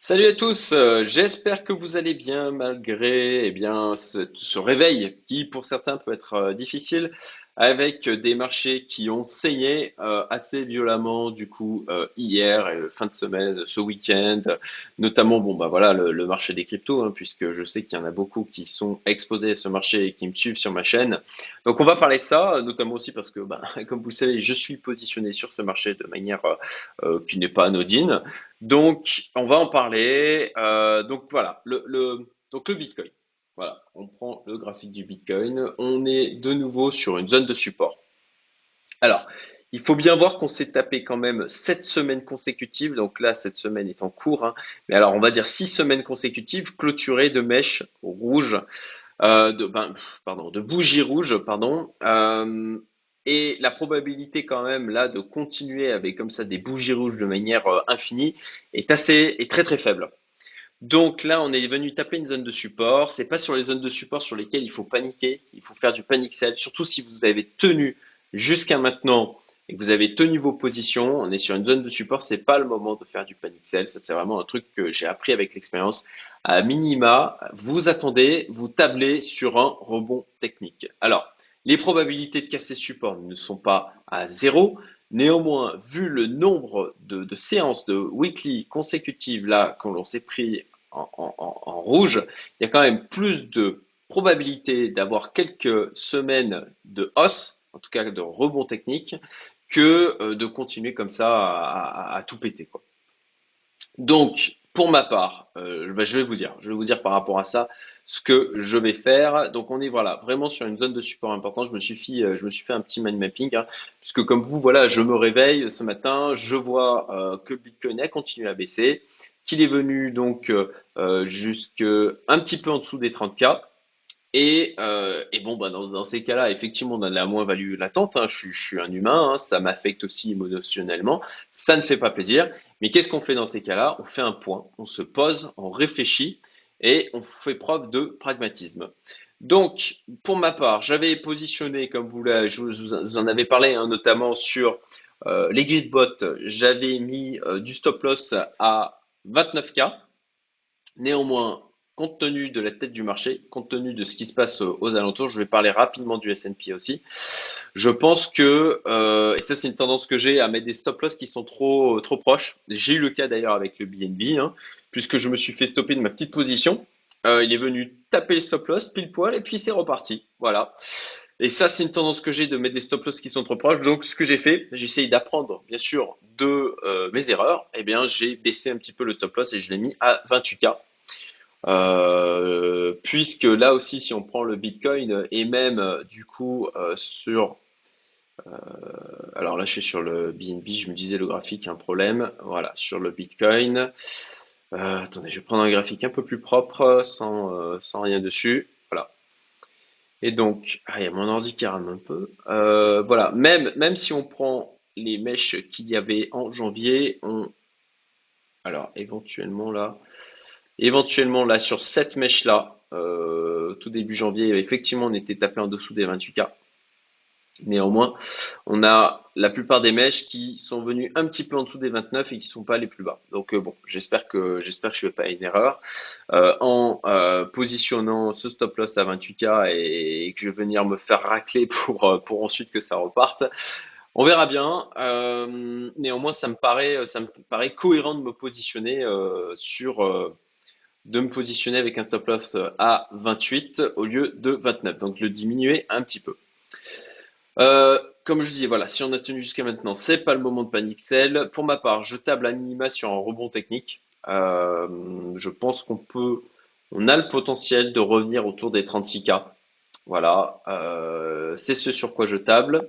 Salut à tous, euh, j'espère que vous allez bien malgré eh bien, ce, réveil qui pour certains peut être euh, difficile avec des marchés qui ont saigné euh, assez violemment du coup euh, hier et fin de semaine, ce week-end, notamment bon bah voilà le, marché des cryptos hein, puisque je sais qu'il y en a beaucoup qui sont exposés à ce marché et qui me suivent sur ma chaîne. Donc on va parler de ça, notamment aussi parce que bah, comme vous le savez, je suis positionné sur ce marché de manière euh, qui n'est pas anodine. Donc on va en parler. donc voilà le, le donc le Bitcoin. Voilà, on prend le graphique du Bitcoin. On est de nouveau sur une zone de support. Alors, il faut bien voir qu'on s'est tapé quand même 7 semaines consécutives. Donc là, cette semaine est en cours. Hein. Mais alors, on va dire 6 semaines consécutives clôturées de mèches rouges, euh, de, ben, pardon, de bougies rouges, pardon. Euh, et la probabilité quand même là de continuer avec comme ça des bougies rouges de manière euh, infinie est assez, est très très faible. Donc là, on est venu taper une zone de support. C'est pas sur les zones de support sur lesquelles il faut paniquer. Il faut faire du panic sell, surtout si vous avez tenu jusqu'à maintenant et que vous avez tenu vos positions. On est sur une zone de support. C'est pas le moment de faire du panic sell. Ça, c'est vraiment un truc que j'ai appris avec l'expérience. À minima, vous attendez, vous tablez sur un rebond technique. Alors, les probabilités de casser support ne sont pas à zéro. Néanmoins, vu le nombre de, séances de weekly consécutives là qu'on s'est pris en, rouge, il y a quand même plus de probabilité d'avoir quelques semaines de hausse, en tout cas de rebond technique, que euh, de continuer comme ça à, tout péter. Donc, pour ma part, euh, bah, je vais vous dire, je vais vous dire par rapport à ça ce que je vais faire. Donc on est voilà vraiment sur une zone de support importante. Je me suis fait, euh, je me suis fait un petit mind mapping hein, puisque comme vous voilà, je me réveille ce matin, je vois euh, que Bitcoin a continué à baisser, qu'il est venu donc euh, jusque un petit peu en dessous des 30K. Et, bon, bah dans, ces cas-là, effectivement, on a la moins-value latente. Hein. Je, je, suis un humain, hein. ça m'affecte aussi émotionnellement. Ça ne fait pas plaisir. Mais qu'est-ce qu'on fait dans ces cas-là? On fait un point, on se pose, on réfléchit et on fait preuve de pragmatisme. Donc, pour ma part, j'avais positionné, comme vous, je vous en avez parlé, hein, notamment sur euh, les gridbots, j'avais mis euh, du stop loss à 29K. Néanmoins, compte tenu de la tête du marché, compte tenu de ce qui se passe aux alentours, je vais parler rapidement du S&P aussi. Je pense que, euh, et ça c'est une tendance que j'ai à mettre des stop loss qui sont trop trop proches. J'ai eu le cas d'ailleurs avec le BNB, puisque je me suis fait stopper de ma petite position. Euh, il est venu taper le stop loss pile poil et puis c'est reparti. Voilà. Et ça, c'est une tendance que j'ai de mettre des stop loss qui sont trop proches. Donc, ce que j'ai fait, j'essaye d'apprendre, bien sûr, de euh, mes erreurs. Eh bien, j'ai baissé un petit peu le stop loss et je l'ai mis à 28K. Euh, puisque là aussi, si on prend le Bitcoin et même du coup sur... alors là, je suis sur le BNB, je me disais le graphique, un problème. Voilà, sur le Bitcoin. Attendez, je vais prendre un graphique un peu plus propre, sans, sans rien dessus. Voilà. Et donc, ah, il y a mon ordi qui rame un peu. voilà, même, si on prend les mèches qu'il y avait en janvier, on... Alors, éventuellement là... Éventuellement, là, sur cette mèche-là, euh, tout début janvier, effectivement, on était tapé en dessous des 28K. Néanmoins, on a la plupart des mèches qui sont venues un petit peu en dessous des 29 et qui ne sont pas les plus bas. Donc euh, bon, j'espère que je ne fais pas une erreur euh, en positionnant ce stop loss à 28K et, que je vais venir me faire racler pour pour ensuite que ça reparte. On verra bien. néanmoins, ça me paraît ça me paraît cohérent de me positionner sur de me positionner avec un stop loss à 28 au lieu de 29, donc le diminuer un petit peu. Euh, comme je dis, voilà, si on a tenu jusqu'à maintenant, c'est pas le moment de panic sell. Pour ma part, je table à minima sur un rebond technique. Euh, je pense qu'on peut, on a le potentiel de revenir autour des 36K. Voilà, euh, c'est ce sur quoi je table.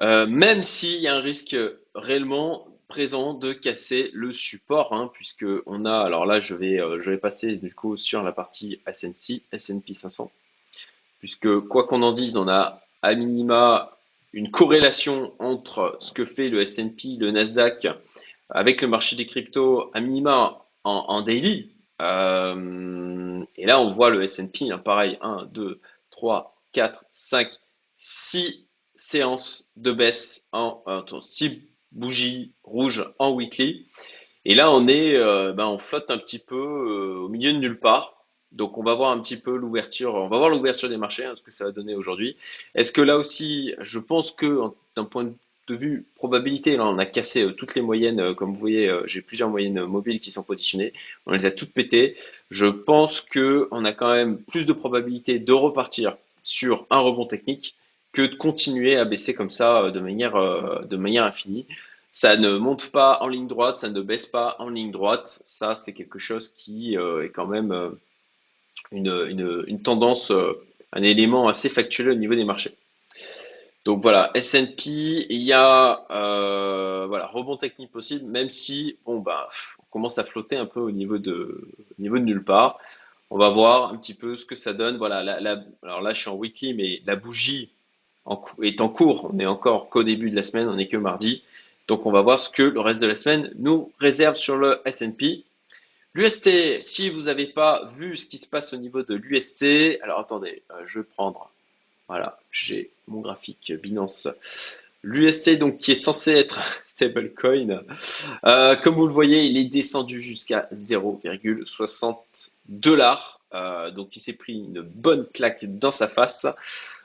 même s'il y a un risque réellement présent de casser le support, hein, puisque on a, alors là je vais, je vais passer du coup sur la partie S&P 500, puisque quoi qu'on en dise, on a à minima une corrélation entre ce que fait le S&P, le Nasdaq, avec le marché des cryptos, à minima en, daily. Euh, et là on voit le S&P, hein, pareil, 1, 2, 3, 4, 5, 6 séances de baisse en, en 6 bougie rouge en weekly. Et là, on est, euh, ben, on flotte un petit peu euh, au milieu de nulle part. Donc, on va voir un petit peu l'ouverture. On va voir l'ouverture des marchés, hein, ce que ça va donner aujourd'hui. Est-ce que là aussi, je pense que d'un point de vue probabilité, là, on a cassé euh, toutes les moyennes. comme vous voyez, j'ai plusieurs moyennes mobiles qui sont positionnées. On les a toutes pétées. Je pense que on a quand même plus de probabilité de repartir sur un rebond technique que de continuer à baisser comme ça de manière, de manière infinie. Ça ne monte pas en ligne droite, ça ne baisse pas en ligne droite. Ça, c'est quelque chose qui euh, est quand même euh, une, tendance, euh, un élément assez factuel au niveau des marchés. Donc voilà, S&P, il y a voilà, rebond technique possible, même si bon bah on commence à flotter un peu au niveau de, niveau de nulle part. On va voir un petit peu ce que ça donne. Voilà, alors là je suis en weekly, mais la bougie est en cours. On n'est encore qu'au début de la semaine, on n'est que mardi. Donc on va voir ce que le reste de la semaine nous réserve sur le S&P. L'UST, si vous n'avez pas vu ce qui se passe au niveau de l'UST, alors attendez, euh, je vais prendre, voilà, j'ai mon graphique Binance. L'UST, donc, qui est censé être stablecoin, euh, comme vous le voyez, il est descendu jusqu'à 0,60 dollars. Euh, donc, il s'est pris une bonne claque dans sa face.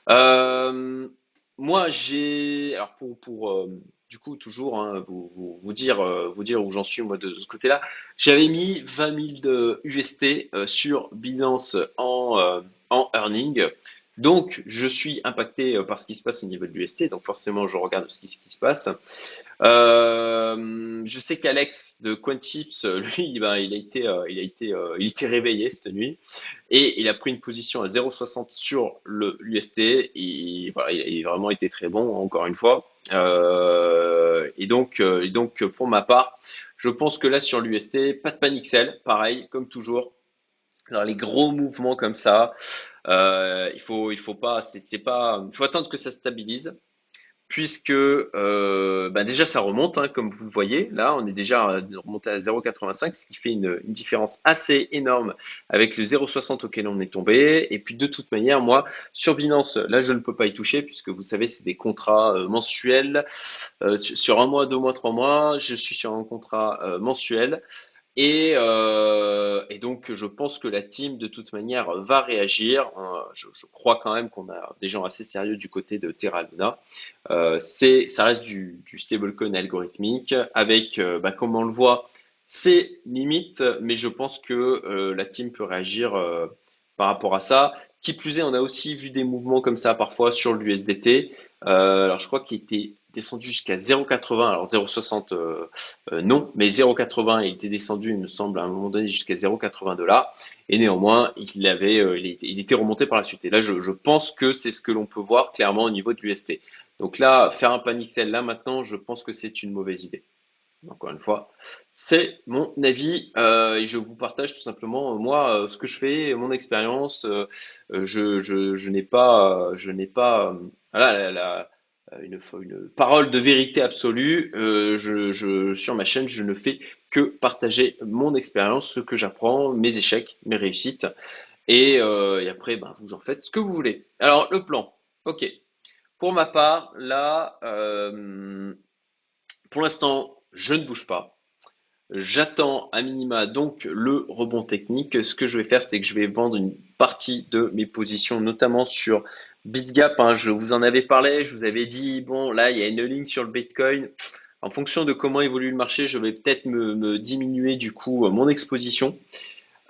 moi, j'ai, alors pour du coup, toujours, hein, vous, vous, dire, euh, vous dire où j'en suis moi de, ce côté-là. J'avais mis 20 000 de UST euh, sur Binance en, euh, en earning. Donc, je suis impacté par ce qui se passe au niveau de l'UST, donc forcément, je regarde ce qui, se passe. je sais qu'Alex de Quantips, lui, ben, il, a été, il, a été, il était réveillé cette nuit et il a pris une position à 0,60 sur l'UST. Il a vraiment été très bon, encore une fois. Euh, et, donc, euh, donc, pour ma part, je pense que là, sur l'UST, pas de panique sell, pareil, comme toujours. Dans les gros mouvements comme ça, euh, il faut, il faut pas, c'est pas, faut attendre que ça stabilise puisque euh, bah déjà ça remonte, hein, comme vous le voyez. Là, on est déjà remonté à 0,85, ce qui fait une, différence assez énorme avec le 0,60 auquel on est tombé. Et puis de toute manière, moi, sur Binance, là, je ne peux pas y toucher, puisque vous savez, c'est des contrats euh, mensuels. Euh, sur un mois, deux mois, trois mois, je suis sur un contrat mensuel. Euh, et, donc, je pense que la team, de toute manière, va réagir. Euh, je, crois quand même qu'on a des gens assez sérieux du côté de Terra Luna. Euh, ça reste du, stablecoin algorithmique avec, bah, comme on le voit, ses limites, mais je pense que la team peut réagir par rapport à ça. Qui plus est, on a aussi vu des mouvements comme ça parfois sur l'USDT. alors, je crois qu'il était descendu jusqu'à 0,80. Alors 0,60 euh, euh, non, mais 0,80 il était descendu, il me semble, à un moment donné jusqu'à 0,80 dollars. Et néanmoins, il, avait, euh, il, était, remonté par la suite. Et là, je, pense que c'est ce que l'on peut voir clairement au niveau de l'UST. Donc là, faire un panic sell là maintenant, je pense que c'est une mauvaise idée. Encore une fois, c'est mon avis et je vous partage tout simplement moi ce que je fais, mon expérience. je, je, n'ai pas, je n'ai pas, voilà, la, une, une, parole de vérité absolue. Euh, sur ma chaîne, je ne fais que partager mon expérience, ce que j'apprends, mes échecs, mes réussites. Et, euh, après, ben, vous en faites ce que vous voulez. Alors, le plan. OK. Pour ma part, là, euh, pour l'instant, je ne bouge pas. J'attends à minima donc le rebond technique. Ce que je vais faire, c'est que je vais vendre une partie de mes positions, notamment sur BitGap, hein, je vous en avais parlé, je vous avais dit, bon, là, il y a une ligne sur le Bitcoin. En fonction de comment évolue le marché, je vais peut-être me, diminuer du coup mon exposition.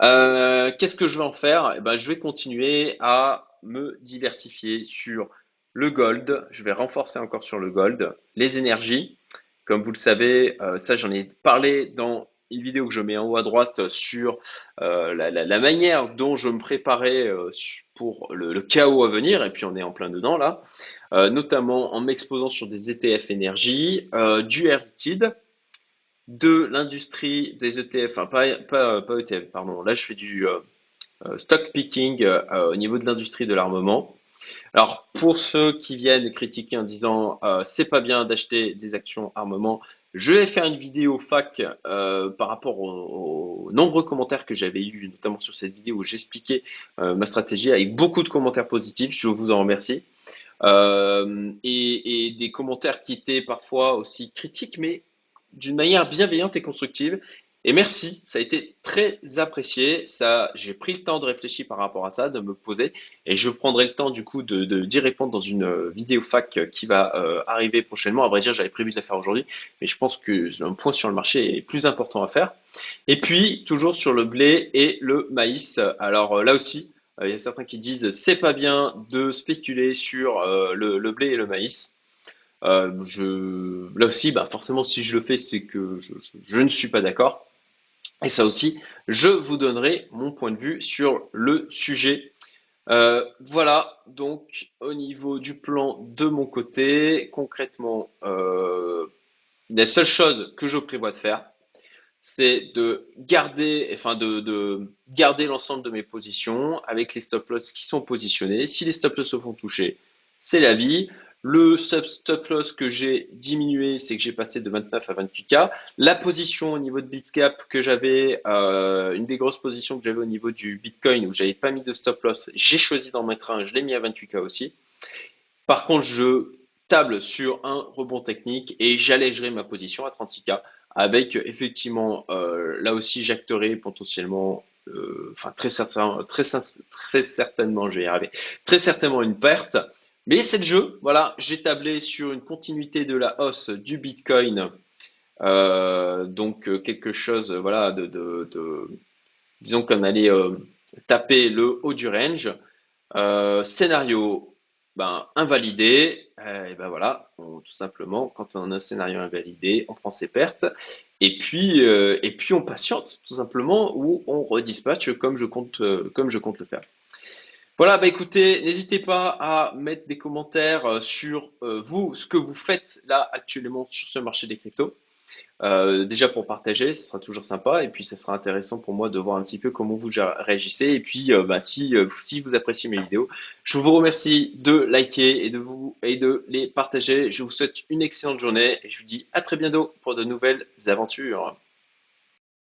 Euh, qu'est-ce que je vais en faire? Eh ben, Je vais continuer à me diversifier sur le gold. Je vais renforcer encore sur le gold. Les énergies, comme vous le savez, euh, ça j'en ai parlé dans une vidéo que je mets en haut à droite sur euh, la, manière dont je me préparais euh, pour le, chaos à venir, et puis on est en plein dedans là, euh, notamment en m'exposant sur des ETF énergie, du air liquide, de l'industrie des ETF, enfin pas, pas, pas, ETF, pardon, là je fais du stock picking au niveau de l'industrie de l'armement. Alors pour ceux qui viennent critiquer en disant c'est pas bien d'acheter des actions armement, je vais faire une vidéo fac euh, par rapport aux, nombreux commentaires que j'avais eu, notamment sur cette vidéo où j'expliquais euh, ma stratégie avec beaucoup de commentaires positifs. Je vous en remercie. Euh, et, des commentaires qui étaient parfois aussi critiques, mais d'une manière bienveillante et constructive. Et merci, ça a été très apprécié. Ça, j'ai pris le temps de réfléchir par rapport à ça, de me poser, et je prendrai le temps du coup de, d'y répondre dans une euh, vidéo fac qui va euh, arriver prochainement. À vrai dire, j'avais prévu de la faire aujourd'hui, mais je pense que un point sur le marché est plus important à faire. Et puis toujours sur le blé et le maïs. Alors euh, là aussi, il y a certains qui disent c'est pas bien de spéculer sur le, blé et le maïs. là aussi, bah forcément, si je le fais, c'est que je ne suis pas d'accord. Et ça aussi, je vous donnerai mon point de vue sur le sujet. Euh, voilà, donc au niveau du plan de mon côté, concrètement, euh, la seule chose que je prévois de faire, c'est de garder, enfin de, de garder l'ensemble de mes positions avec les stop loss qui sont positionnés. Si les stop loss se font toucher, c'est la vie. Le stop loss que j'ai diminué, c'est que j'ai passé de 29 à 28K. La position au niveau de Bitsgap que j'avais, euh, une des grosses positions que j'avais au niveau du Bitcoin où j'avais pas mis de stop loss, j'ai choisi d'en mettre un, je l'ai mis à 28K aussi. Par contre, je table sur un rebond technique et j'allégerai ma position à 36K avec effectivement, euh, là aussi, j'acterai potentiellement euh, enfin très, certain, très, très certainement, je vais y arriver, très certainement une perte. Mais c'est le jeu. Voilà, j'ai tablé sur une continuité de la hausse du Bitcoin. Euh, donc euh, quelque chose, voilà, de, disons qu'on allait euh, taper le haut du range. scénario, ben, invalidé. et ben voilà, tout simplement, quand on a un scénario invalidé, on prend ses pertes. Et puis, et puis on patiente, tout simplement, ou on redispatche comme je compte, comme je compte le faire. Voilà, bah écoutez, n'hésitez pas à mettre des commentaires euh, sur euh, vous, ce que vous faites là actuellement sur ce marché des cryptos. Euh, déjà pour partager, ce sera toujours sympa et puis ça sera intéressant pour moi de voir un petit peu comment vous réagissez et puis bah, si, si vous appréciez mes vidéos, je vous remercie de liker et de vous et de les partager. Je vous souhaite une excellente journée et je vous dis à très bientôt pour de nouvelles aventures.